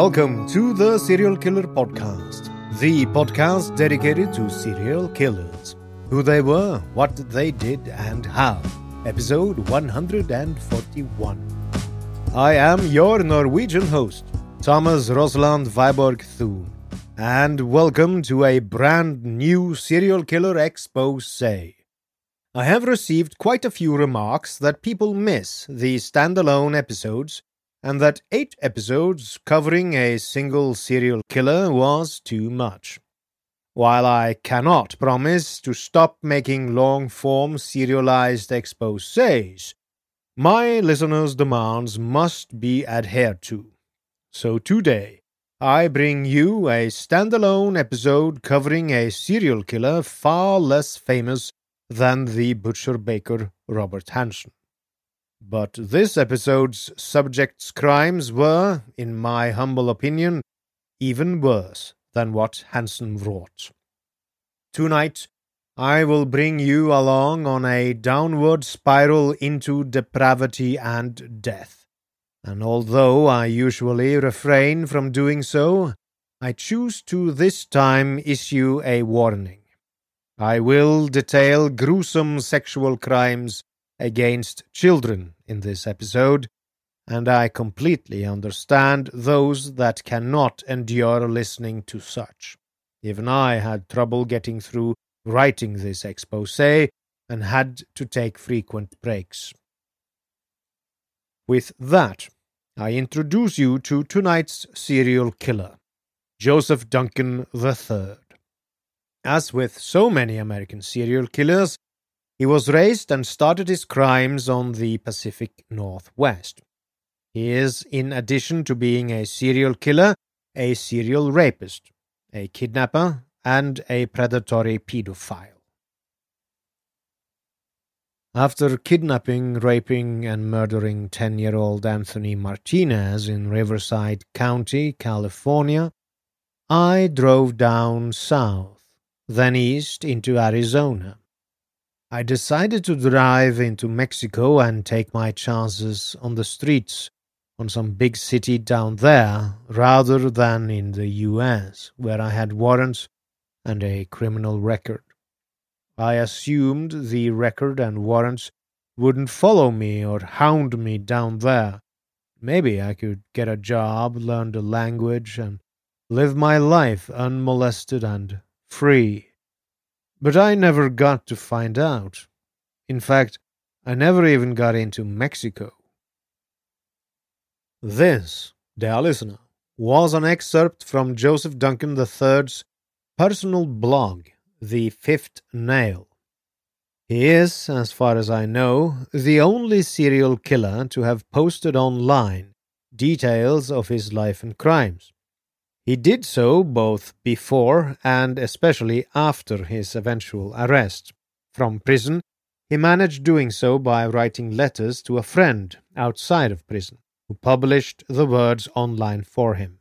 Welcome to the Serial Killer Podcast, the podcast dedicated to serial killers. Who they were, what they did, and how. Episode 141. I am your Norwegian host, Thomas Rosland Viborg Thun, and welcome to a brand new serial killer expose. I have received quite a few remarks that people miss the standalone episodes and that eight episodes covering a single serial killer was too much. While I cannot promise to stop making long form serialized exposes, my listeners' demands must be adhered to. So today, I bring you a standalone episode covering a serial killer far less famous than the butcher baker Robert Hansen. But this episode's subject's crimes were, in my humble opinion, even worse than what Hansen wrought. Tonight, I will bring you along on a downward spiral into depravity and death. And although I usually refrain from doing so, I choose to this time issue a warning. I will detail gruesome sexual crimes against children in this episode, and I completely understand those that cannot endure listening to such. Even I had trouble getting through writing this expose and had to take frequent breaks. With that, I introduce you to tonight's serial killer, Joseph Duncan III. As with so many American serial killers, he was raised and started his crimes on the Pacific Northwest. He is, in addition to being a serial killer, a serial rapist, a kidnapper, and a predatory pedophile. After kidnapping, raping, and murdering 10 year old Anthony Martinez in Riverside County, California, I drove down south, then east into Arizona. I decided to drive into Mexico and take my chances on the streets on some big city down there rather than in the US, where I had warrants and a criminal record. I assumed the record and warrants wouldn't follow me or hound me down there. Maybe I could get a job, learn the language, and live my life unmolested and free. But I never got to find out. In fact, I never even got into Mexico. This, dear listener, was an excerpt from Joseph Duncan III's personal blog, The Fifth Nail. He is, as far as I know, the only serial killer to have posted online details of his life and crimes. He did so both before and especially after his eventual arrest. From prison, he managed doing so by writing letters to a friend outside of prison, who published the words online for him.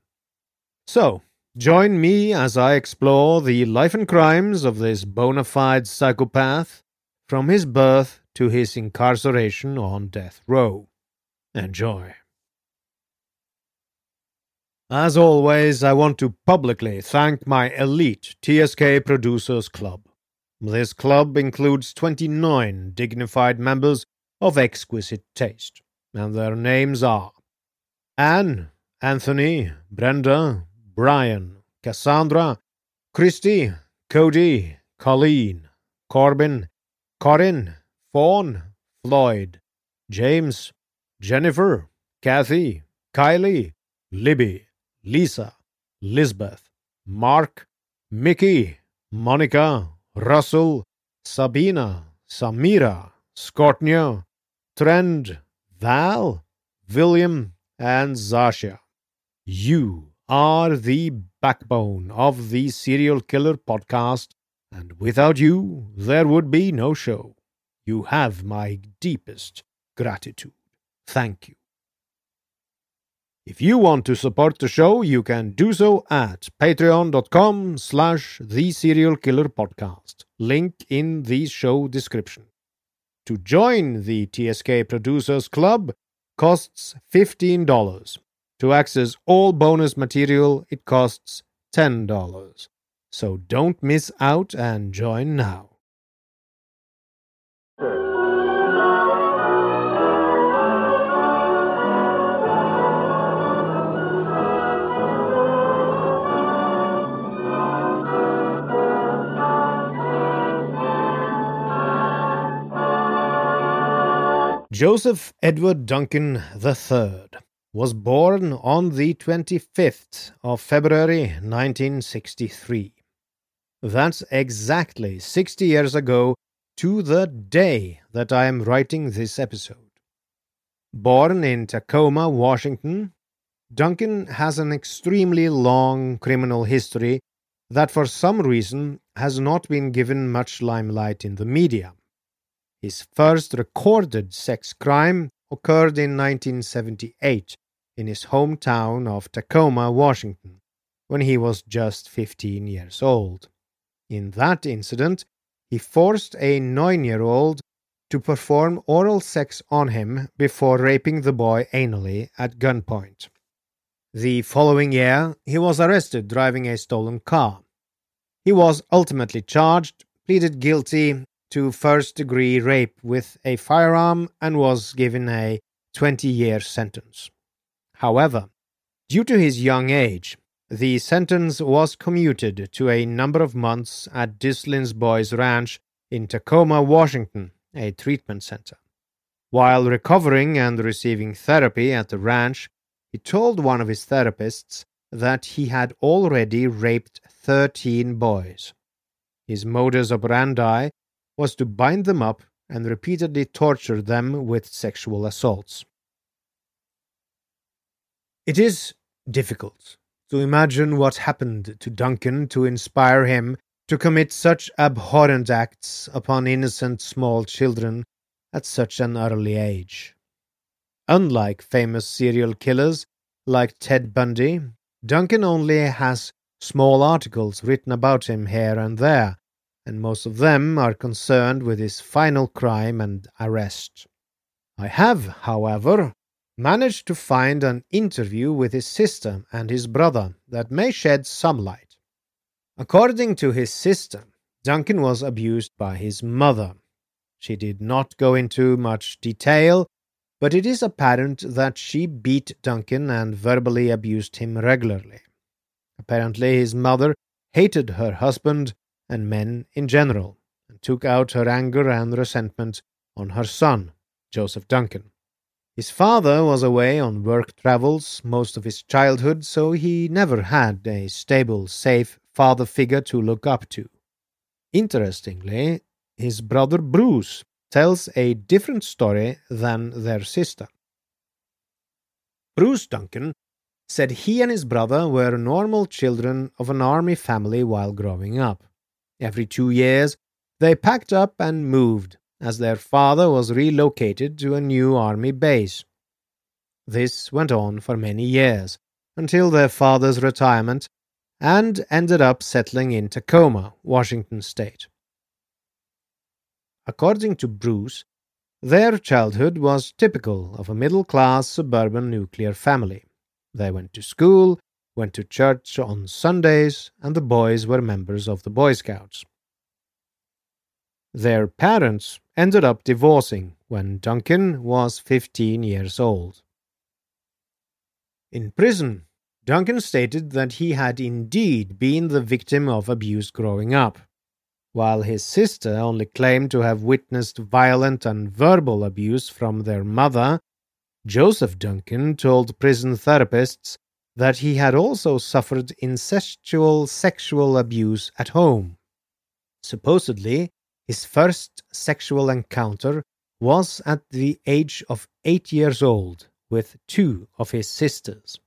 So, join me as I explore the life and crimes of this bona fide psychopath from his birth to his incarceration on death row. Enjoy. As always, I want to publicly thank my elite TSK Producers Club. This club includes 29 dignified members of exquisite taste, and their names are Anne, Anthony, Brenda, Brian, Cassandra, Christy, Cody, Colleen, Corbin, Corin, Fawn, Floyd, James, Jennifer, Kathy, Kylie, Libby, Lisa, Lisbeth, Mark, Mickey, Monica, Russell, Sabina, Samira, Skortnia, Trend, Val, William, and Zasha. You are the backbone of the Serial Killer podcast, and without you, there would be no show. You have my deepest gratitude. Thank you. If you want to support the show, you can do so at patreon.com slash the serial killer podcast. Link in the show description. To join the TSK Producers Club costs $15. To access all bonus material, it costs $10. So don't miss out and join now. Joseph Edward Duncan III was born on the 25th of February 1963. That's exactly 60 years ago to the day that I am writing this episode. Born in Tacoma, Washington, Duncan has an extremely long criminal history that for some reason has not been given much limelight in the media. His first recorded sex crime occurred in 1978 in his hometown of Tacoma, Washington, when he was just 15 years old. In that incident, he forced a nine year old to perform oral sex on him before raping the boy anally at gunpoint. The following year, he was arrested driving a stolen car. He was ultimately charged, pleaded guilty, to first degree rape with a firearm and was given a 20 year sentence. However, due to his young age, the sentence was commuted to a number of months at Dyslin's Boys Ranch in Tacoma, Washington, a treatment center. While recovering and receiving therapy at the ranch, he told one of his therapists that he had already raped 13 boys. His modus operandi was to bind them up and repeatedly torture them with sexual assaults. It is difficult to imagine what happened to Duncan to inspire him to commit such abhorrent acts upon innocent small children at such an early age. Unlike famous serial killers like Ted Bundy, Duncan only has small articles written about him here and there, and most of them are concerned with his final crime and arrest. I have, however, managed to find an interview with his sister and his brother that may shed some light. According to his sister, Duncan was abused by his mother. She did not go into much detail, but it is apparent that she beat Duncan and verbally abused him regularly. Apparently, his mother hated her husband and men in general, and took out her anger and resentment on her son, Joseph Duncan. His father was away on work travels most of his childhood, so he never had a stable, safe father figure to look up to. Interestingly, his brother Bruce tells a different story than their sister. Bruce Duncan said he and his brother were normal children of an army family while growing up. Every two years, they packed up and moved, as their father was relocated to a new army base. This went on for many years, until their father's retirement, and ended up settling in Tacoma, Washington state. According to Bruce, their childhood was typical of a middle class suburban nuclear family. They went to school, went to church on Sundays, and the boys were members of the Boy Scouts. Their parents ended up divorcing when Duncan was 15 years old. In prison, Duncan stated that he had indeed been the victim of abuse growing up, while his sister only claimed to have witnessed violent and verbal abuse from their mother. Joseph Duncan told prison therapists that he had also suffered incestual sexual abuse at home. Supposedly, his first sexual encounter was at the age of eight years old with two of his sisters.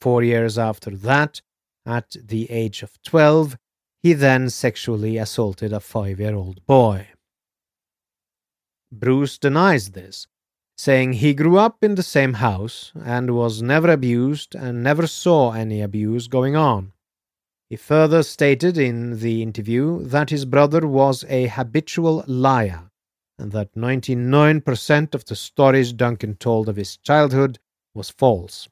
Four years after that, at the age of 12, he then sexually assaulted a five year old boy. Bruce denies this, saying he grew up in the same house and was never abused and never saw any abuse going on. He further stated in the interview that his brother was a habitual liar and that 99% of the stories Duncan told of his childhood was false.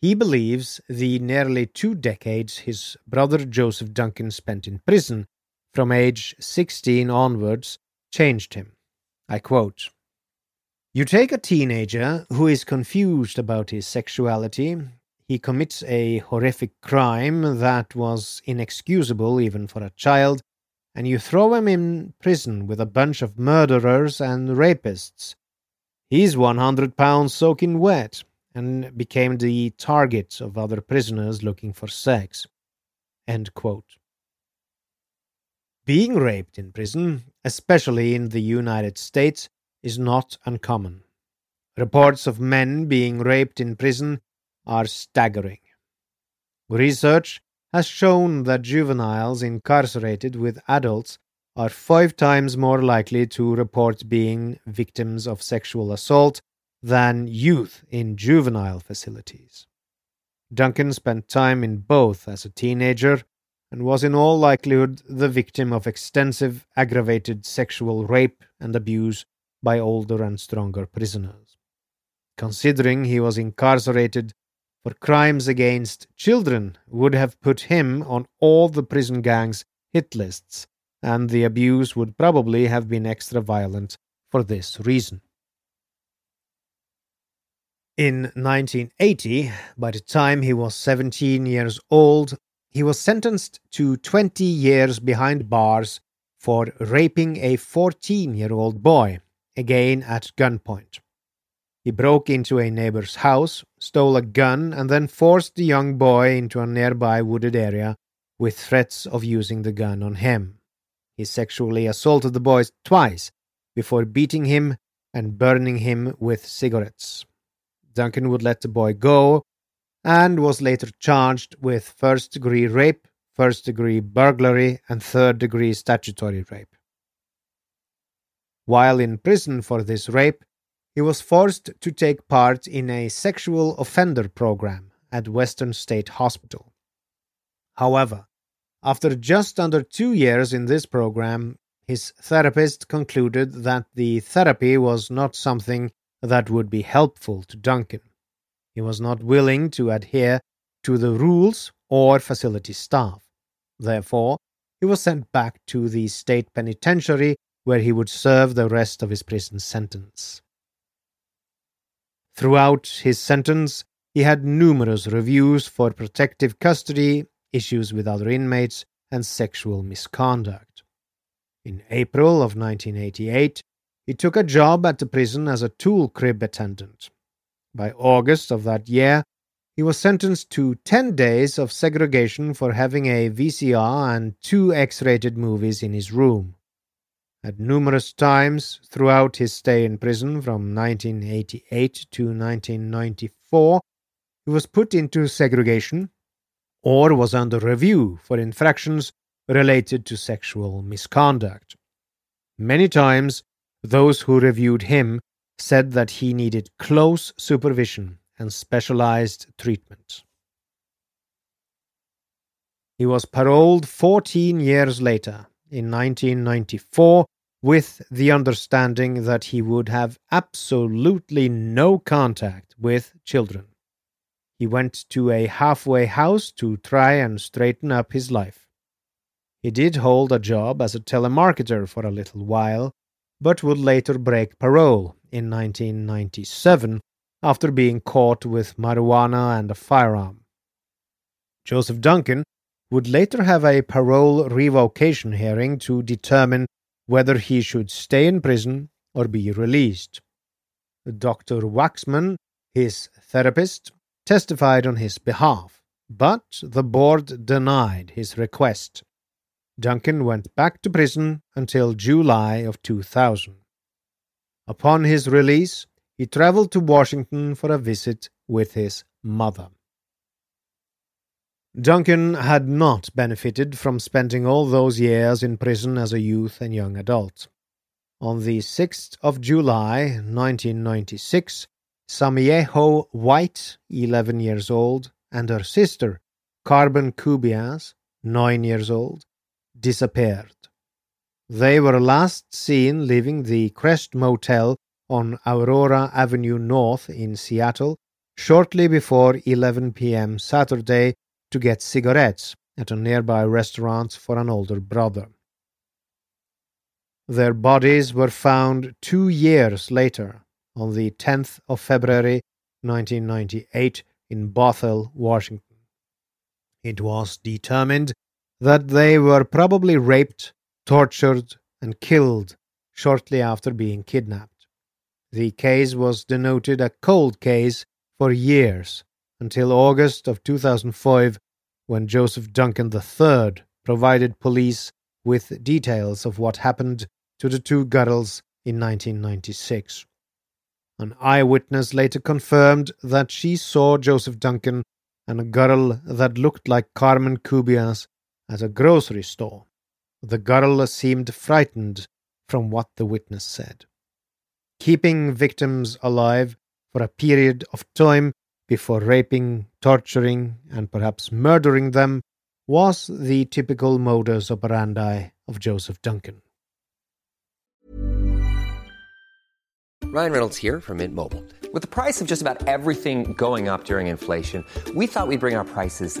He believes the nearly two decades his brother Joseph Duncan spent in prison from age 16 onwards changed him. I quote You take a teenager who is confused about his sexuality he commits a horrific crime that was inexcusable even for a child, and you throw him in prison with a bunch of murderers and rapists. He's 100 pounds soaking wet and became the target of other prisoners looking for sex. Being raped in prison, especially in the United States, is not uncommon. Reports of men being raped in prison are staggering. Research has shown that juveniles incarcerated with adults are five times more likely to report being victims of sexual assault than youth in juvenile facilities. Duncan spent time in both as a teenager and was in all likelihood the victim of extensive aggravated sexual rape and abuse by older and stronger prisoners. Considering he was incarcerated for crimes against children would have put him on all the prison gang's hit lists, and the abuse would probably have been extra violent for this reason. In 1980, by the time he was 17 years old, he was sentenced to 20 years behind bars for raping a 14 year old boy, again at gunpoint. He broke into a neighbor's house, stole a gun, and then forced the young boy into a nearby wooded area with threats of using the gun on him. He sexually assaulted the boy twice before beating him and burning him with cigarettes. Duncan would let the boy go and was later charged with first degree rape, first degree burglary, and third degree statutory rape. While in prison for this rape, he was forced to take part in a sexual offender program at Western State Hospital. However, after just under two years in this program, his therapist concluded that the therapy was not something that would be helpful to Duncan. He was not willing to adhere to the rules or facility staff. Therefore, he was sent back to the state penitentiary where he would serve the rest of his prison sentence. Throughout his sentence, he had numerous reviews for protective custody, issues with other inmates, and sexual misconduct. In April of 1988, he took a job at the prison as a tool crib attendant. By August of that year, he was sentenced to 10 days of segregation for having a VCR and two X rated movies in his room. At numerous times throughout his stay in prison from 1988 to 1994, he was put into segregation or was under review for infractions related to sexual misconduct. Many times, those who reviewed him said that he needed close supervision and specialized treatment. He was paroled 14 years later, in 1994, with the understanding that he would have absolutely no contact with children. He went to a halfway house to try and straighten up his life. He did hold a job as a telemarketer for a little while, but would later break parole in 1997 after being caught with marijuana and a firearm. Joseph Duncan would later have a parole revocation hearing to determine whether he should stay in prison or be released. Dr. Waxman, his therapist, testified on his behalf, but the board denied his request. Duncan went back to prison until July of 2000. Upon his release, he traveled to Washington for a visit with his mother. Duncan had not benefited from spending all those years in prison as a youth and young adult. On the 6th of July, 1996, Sammiejo White, 11 years old, and her sister, Carmen Cubias, 9 years old, disappeared. They were last seen leaving the Crest Motel on Aurora Avenue North in Seattle shortly before 11 p.m. Saturday to get cigarettes at a nearby restaurant for an older brother. Their bodies were found two years later, on the 10th of February 1998, in Bothell, Washington. It was determined that they were probably raped, tortured, and killed shortly after being kidnapped. The case was denoted a cold case for years until August of 2005 when Joseph Duncan III provided police with details of what happened to the two girls in 1996. An eyewitness later confirmed that she saw Joseph Duncan and a girl that looked like Carmen Cubias at a grocery store. The girl seemed frightened from what the witness said. Keeping victims alive for a period of time before raping, torturing, and perhaps murdering them was the typical modus operandi of Joseph Duncan. Ryan Reynolds here from Mint Mobile. With the price of just about everything going up during inflation, we thought we'd bring our prices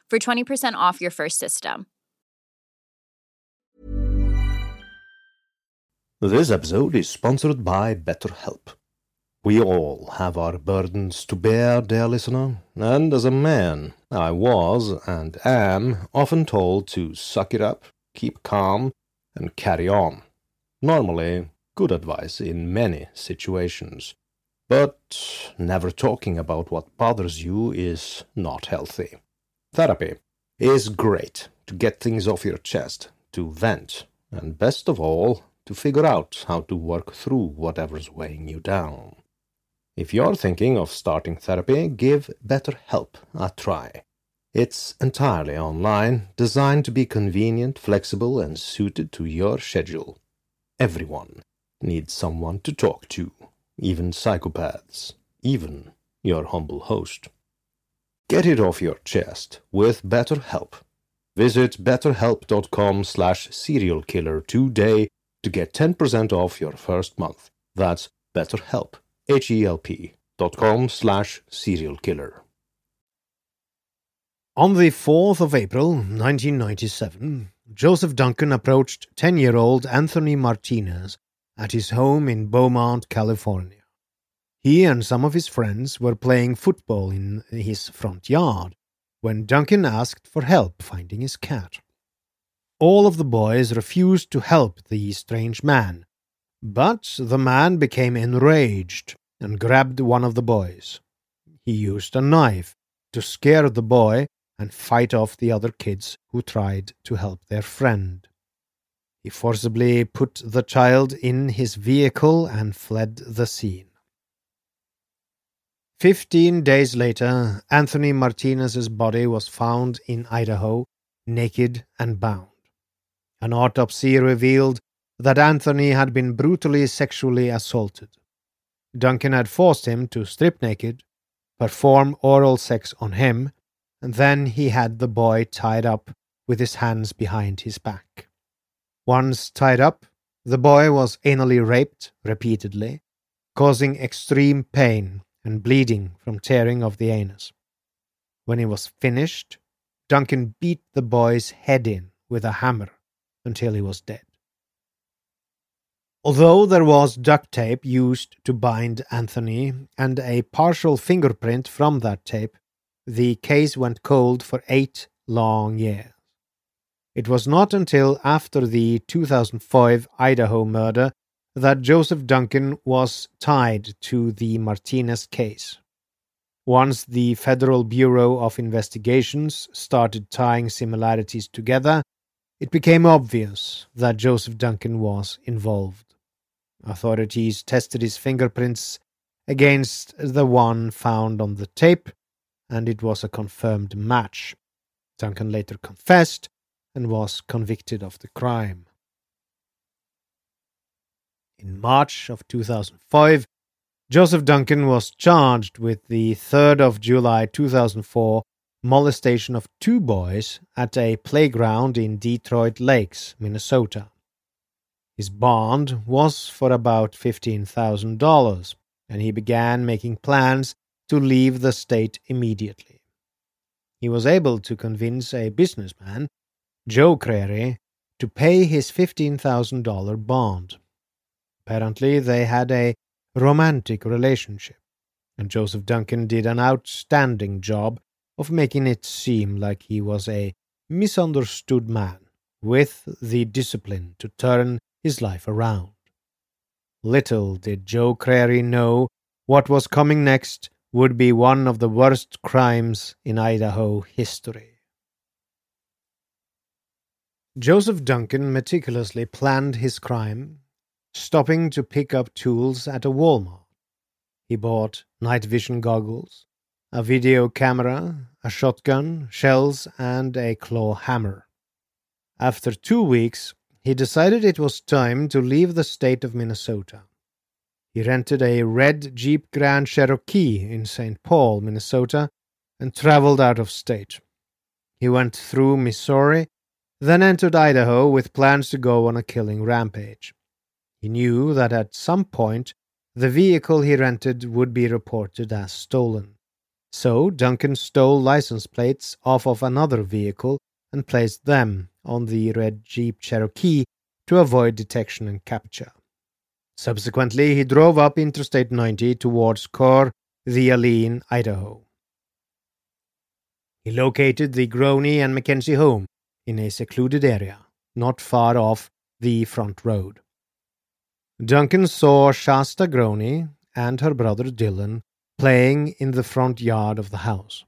for 20% off your first system. This episode is sponsored by BetterHelp. We all have our burdens to bear, dear listener, and as a man, I was and am often told to suck it up, keep calm, and carry on. Normally, good advice in many situations. But never talking about what bothers you is not healthy. Therapy is great to get things off your chest, to vent, and best of all, to figure out how to work through whatever's weighing you down. If you're thinking of starting therapy, give BetterHelp a try. It's entirely online, designed to be convenient, flexible, and suited to your schedule. Everyone needs someone to talk to, even psychopaths, even your humble host. Get it off your chest with BetterHelp. Visit betterhelp.com slash serialkiller today to get 10% off your first month. That's BetterHelp, H-E-L-P dot com slash serialkiller. On the 4th of April, 1997, Joseph Duncan approached 10 year old Anthony Martinez at his home in Beaumont, California. He and some of his friends were playing football in his front yard when Duncan asked for help finding his cat. All of the boys refused to help the strange man, but the man became enraged and grabbed one of the boys. He used a knife to scare the boy and fight off the other kids who tried to help their friend. He forcibly put the child in his vehicle and fled the scene. Fifteen days later, Anthony Martinez's body was found in Idaho, naked and bound. An autopsy revealed that Anthony had been brutally sexually assaulted. Duncan had forced him to strip naked, perform oral sex on him, and then he had the boy tied up with his hands behind his back. Once tied up, the boy was anally raped repeatedly, causing extreme pain and bleeding from tearing of the anus. When he was finished, Duncan beat the boy's head in with a hammer until he was dead. Although there was duct tape used to bind Anthony and a partial fingerprint from that tape, the case went cold for eight long years. It was not until after the 2005 Idaho murder that Joseph Duncan was tied to the Martinez case. Once the Federal Bureau of Investigations started tying similarities together, it became obvious that Joseph Duncan was involved. Authorities tested his fingerprints against the one found on the tape and it was a confirmed match. Duncan later confessed and was convicted of the crime. In March of 2005, Joseph Duncan was charged with the 3rd of July 2004 molestation of two boys at a playground in Detroit Lakes, Minnesota. His bond was for about $15,000, and he began making plans to leave the state immediately. He was able to convince a businessman, Joe Crary, to pay his $15,000 bond. Apparently, they had a romantic relationship, and Joseph Duncan did an outstanding job of making it seem like he was a misunderstood man with the discipline to turn his life around. Little did Joe Crary know what was coming next would be one of the worst crimes in Idaho history. Joseph Duncan meticulously planned his crime, stopping to pick up tools at a Walmart. He bought night vision goggles, a video camera, a shotgun, shells, and a claw hammer. After two weeks, he decided it was time to leave the state of Minnesota. He rented a red Jeep Grand Cherokee in St. Paul, Minnesota, and traveled out of state. He went through Missouri, then entered Idaho with plans to go on a killing rampage. He knew that at some point the vehicle he rented would be reported as stolen. So Duncan stole license plates off of another vehicle and placed them on the red Jeep Cherokee to avoid detection and capture. Subsequently, he drove up Interstate 90 towards Coeur d'Alene, Idaho. He located the Groene and McKenzie home in a secluded area, not far off the front road. Duncan saw Shasta Groene and her brother Dylan playing in the front yard of the house.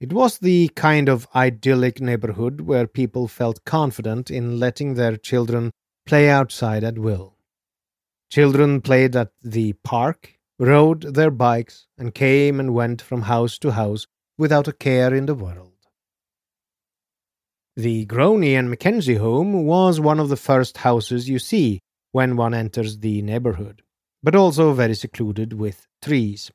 It was the kind of idyllic neighborhood where people felt confident in letting their children play outside at will. Children played at the park, rode their bikes, and came and went from house to house without a care in the world. The Groene and McKenzie home was one of the first houses you see when one enters the neighborhood, but also very secluded with trees.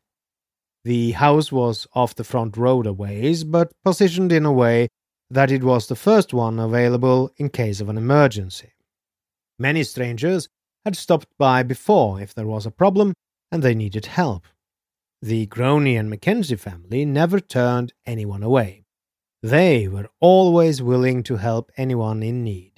The house was off the front road a ways, but positioned in a way that it was the first one available in case of an emergency. Many strangers had stopped by before if there was a problem and they needed help. The Groene and McKenzie family never turned anyone away. They were always willing to help anyone in need.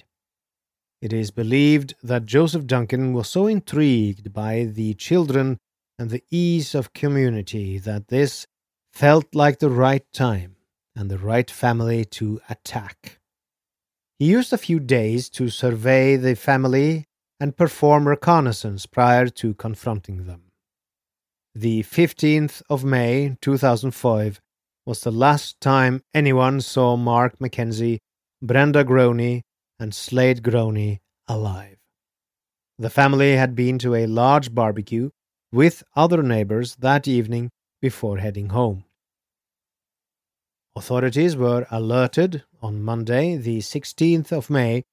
It is believed that Joseph Duncan was so intrigued by the children and the ease of community that this felt like the right time and the right family to attack. He used a few days to survey the family and perform reconnaissance prior to confronting them. The 15th of May 2005 was the last time anyone saw Mark McKenzie, Brenda Groene, and Slade Groene alive. The family had been to a large barbecue with other neighbors that evening before heading home. Authorities were alerted on Monday, the 16th of May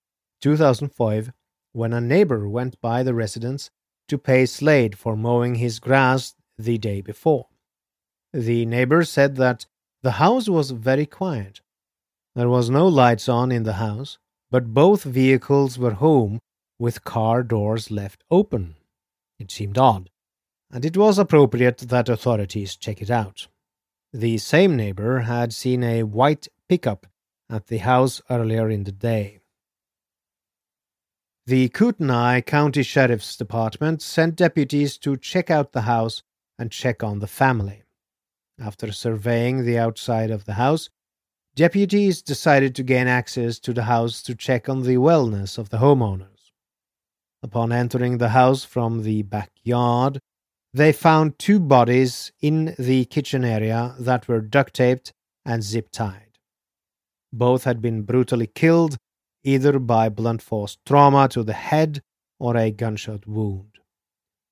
2005, when a neighbor went by the residence to pay Slade for mowing his grass the day before. The neighbor said that the house was very quiet. There was no lights on in the house, but both vehicles were home with car doors left open. It seemed odd and it was appropriate that authorities check it out. The same neighbor had seen a white pickup at the house earlier in the day. The Kootenai County Sheriff's Department sent deputies to check out the house and check on the family. After surveying the outside of the house, deputies decided to gain access to the house to check on the wellness of the homeowners. Upon entering the house from the backyard, they found two bodies in the kitchen area that were duct taped and zip tied. Both had been brutally killed either by blunt force trauma to the head or a gunshot wound.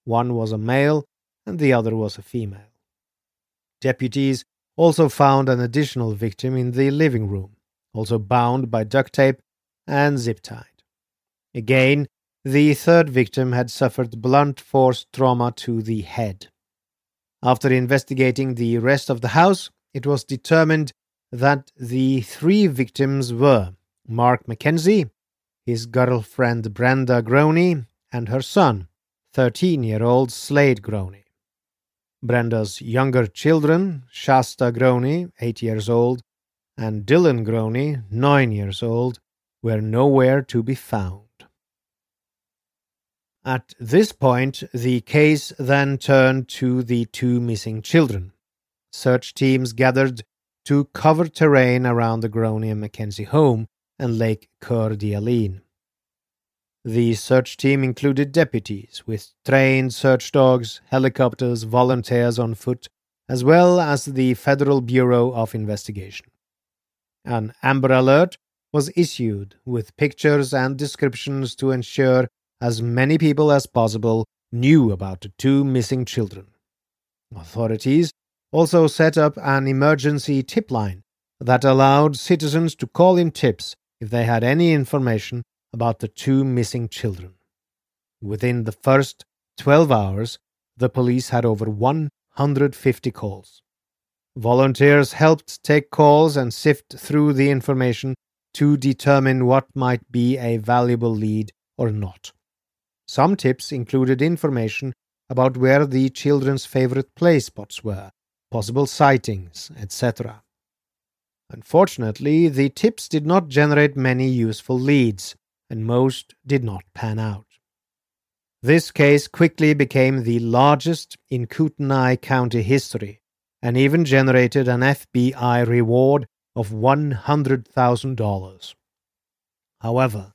One was a male and the other was a female. Deputies also found an additional victim in the living room, also bound by duct tape and zip tied. Again, the third victim had suffered blunt force trauma to the head. After investigating the rest of the house, it was determined that the three victims were Mark McKenzie, his girlfriend Brenda Groene, and her son, 13 year old Slade Groene. Brenda's younger children, Shasta Groene, 8 years old, and Dylan Groene, 9 years old, were nowhere to be found. At this point, the case then turned to the two missing children. Search teams gathered to cover terrain around the Groene and McKenzie home and Lake Coeur d'Alene. The search team included deputies with trained search dogs, helicopters, volunteers on foot, as well as the Federal Bureau of Investigation. An Amber Alert was issued with pictures and descriptions to ensure as many people as possible knew about the two missing children. Authorities also set up an emergency tip line that allowed citizens to call in tips if they had any information about the two missing children. Within the first 12 hours, the police had over 150 calls. Volunteers helped take calls and sift through the information to determine what might be a valuable lead or not. Some tips included information about where the children's favorite play spots were, possible sightings, etc. Unfortunately, the tips did not generate many useful leads, and most did not pan out. This case quickly became the largest in Kootenai County history and even generated an FBI reward of $100,000. However,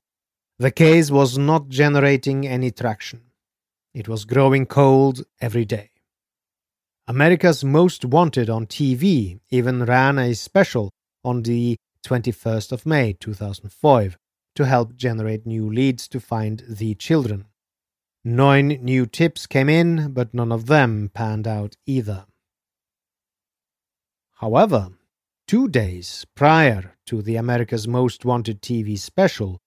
the case was not generating any traction. It was growing cold every day. America's Most Wanted on TV even ran a special on the 21st of May 2005 to help generate new leads to find the children. Nine new tips came in, but none of them panned out either. However, two days prior to the America's Most Wanted TV special,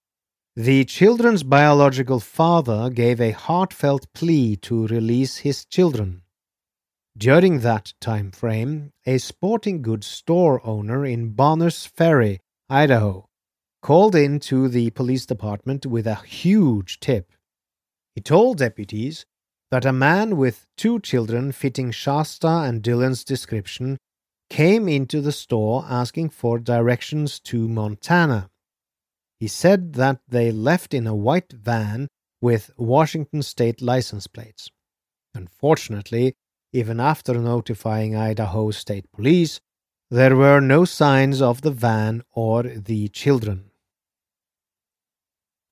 the children's biological father gave a heartfelt plea to release his children. During that time frame, a sporting goods store owner in Bonners Ferry, Idaho, called in to the police department with a huge tip. He told deputies that a man with two children fitting Shasta and Dylan's description came into the store asking for directions to Montana. He said that they left in a white van with Washington state license plates. Unfortunately, even after notifying Idaho State Police, there were no signs of the van or the children.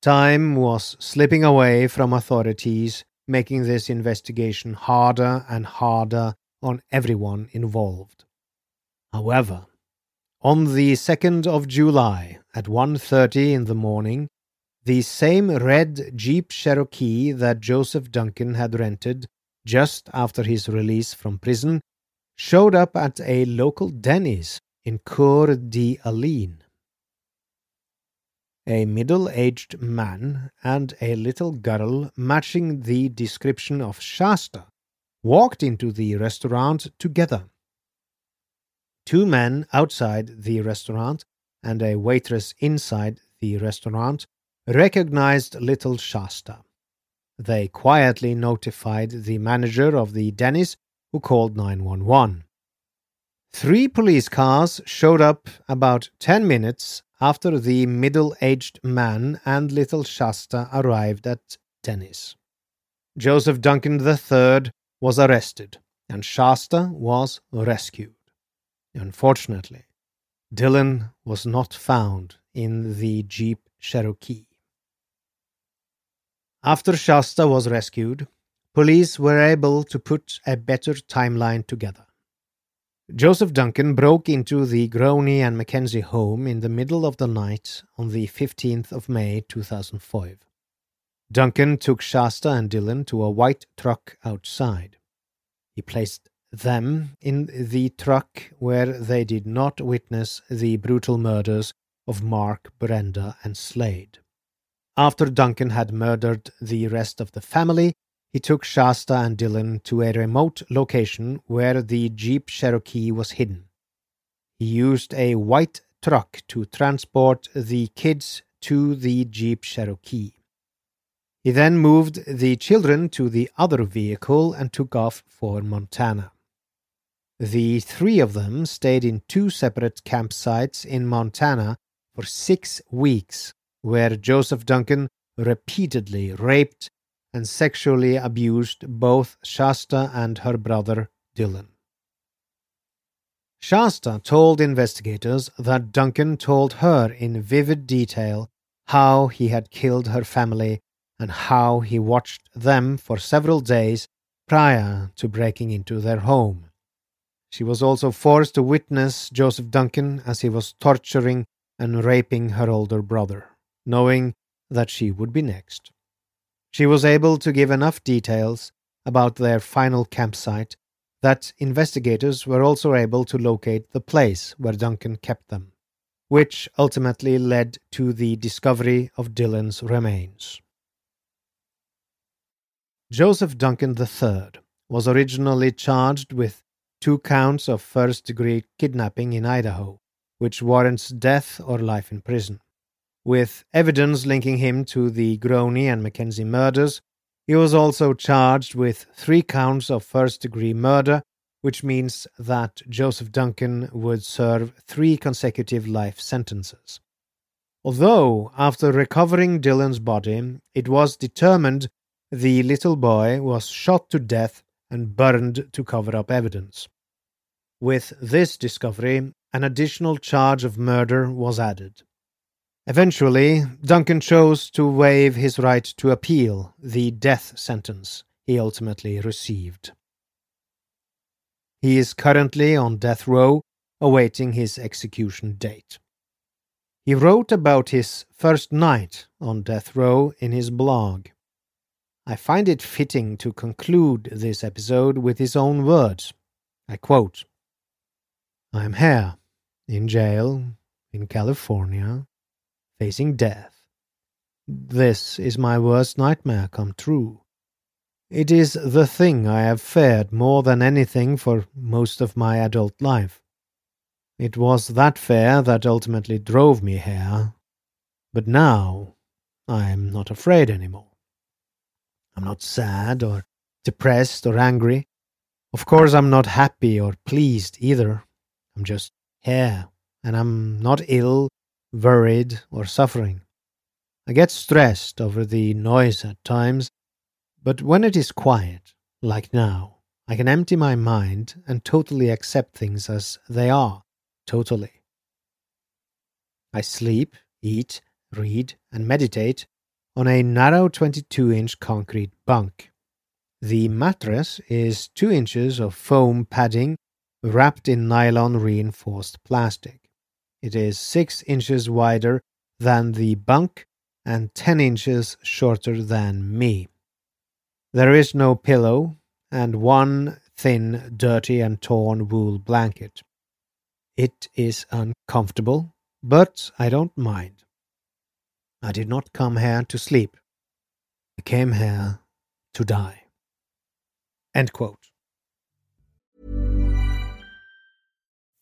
Time was slipping away from authorities, making this investigation harder and harder on everyone involved. However, on the 2nd of July at 1:30 in the morning, the same red Jeep Cherokee that Joseph Duncan had rented just after his release from prison showed up at a local Denny's in Coeur d'Alene. A middle aged man and a little girl matching the description of Shasta walked into the restaurant together. Two men outside the restaurant and a waitress inside the restaurant recognized little Shasta. They quietly notified the manager of the Denny's, who called 911. Three police cars showed up about 10 minutes after the middle aged man and little Shasta arrived at Denny's. Joseph Duncan III was arrested, and Shasta was rescued. Unfortunately, Dylan was not found in the Jeep Cherokee. After Shasta was rescued, police were able to put a better timeline together. Joseph Duncan broke into the Groene and McKenzie home in the middle of the night on the 15th of May 2005. Duncan took Shasta and Dylan to a white truck outside. He placed them in the truck where they did not witness the brutal murders of Mark, Brenda, and Slade. After Duncan had murdered the rest of the family, he took Shasta and Dylan to a remote location where the Jeep Cherokee was hidden. He used a white truck to transport the kids to the Jeep Cherokee. He then moved the children to the other vehicle and took off for Montana. The three of them stayed in two separate campsites in Montana for six weeks, where Joseph Duncan repeatedly raped and sexually abused both Shasta and her brother Dylan. Shasta told investigators that Duncan told her in vivid detail how he had killed her family and how he watched them for several days prior to breaking into their home. She was also forced to witness Joseph Duncan as he was torturing and raping her older brother, knowing that she would be next. She was able to give enough details about their final campsite that investigators were also able to locate the place where Duncan kept them, which ultimately led to the discovery of Dylan's remains. Joseph Duncan III was originally charged with two counts of first degree kidnapping in Idaho, which warrants death or life in prison. With evidence linking him to the Groene and McKenzie murders, he was also charged with three counts of first degree murder, which means that Joseph Duncan would serve three consecutive life sentences. Although, after recovering Dylan's body, it was determined the little boy was shot to death and burned to cover up evidence. With this discovery, an additional charge of murder was added. Eventually, Duncan chose to waive his right to appeal the death sentence he ultimately received. He is currently on death row, awaiting his execution date. He wrote about his first night on death row in his blog. I find it fitting to conclude this episode with his own words. I quote I am here, in jail, in California, facing death. This is my worst nightmare come true. It is the thing I have feared more than anything for most of my adult life. It was that fear that ultimately drove me here. But now I am not afraid anymore. I'm not sad or depressed or angry. Of course, I'm not happy or pleased either. I'm just here, and I'm not ill, worried, or suffering. I get stressed over the noise at times, but when it is quiet, like now, I can empty my mind and totally accept things as they are, totally. I sleep, eat, read, and meditate on a narrow 22 inch concrete bunk. The mattress is 2 inches of foam padding wrapped in nylon reinforced plastic. It is 6 inches wider than the bunk and 10 inches shorter than me. There is no pillow and one thin, dirty, and torn wool blanket. It is uncomfortable, but I don't mind. I did not come here to sleep. I came here to die. End quote.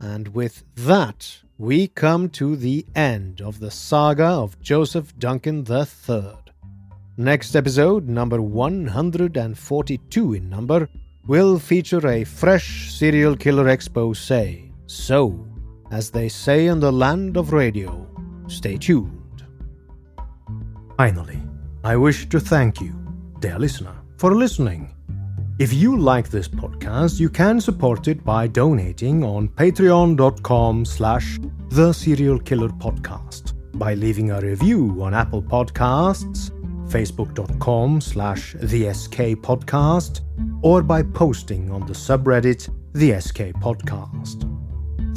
And with that, we come to the end of the saga of Joseph Duncan III. Next episode, number 142 in number, will feature a fresh serial killer expose. So, as they say in the land of radio, stay tuned. Finally, I wish to thank you, dear listener, for listening. If you like this podcast, you can support it by donating on patreon.com slash the serial killer podcast, by leaving a review on Apple Podcasts, facebook.com slash the SK podcast, or by posting on the subreddit the SK podcast.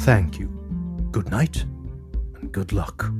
Thank you. Good night and good luck.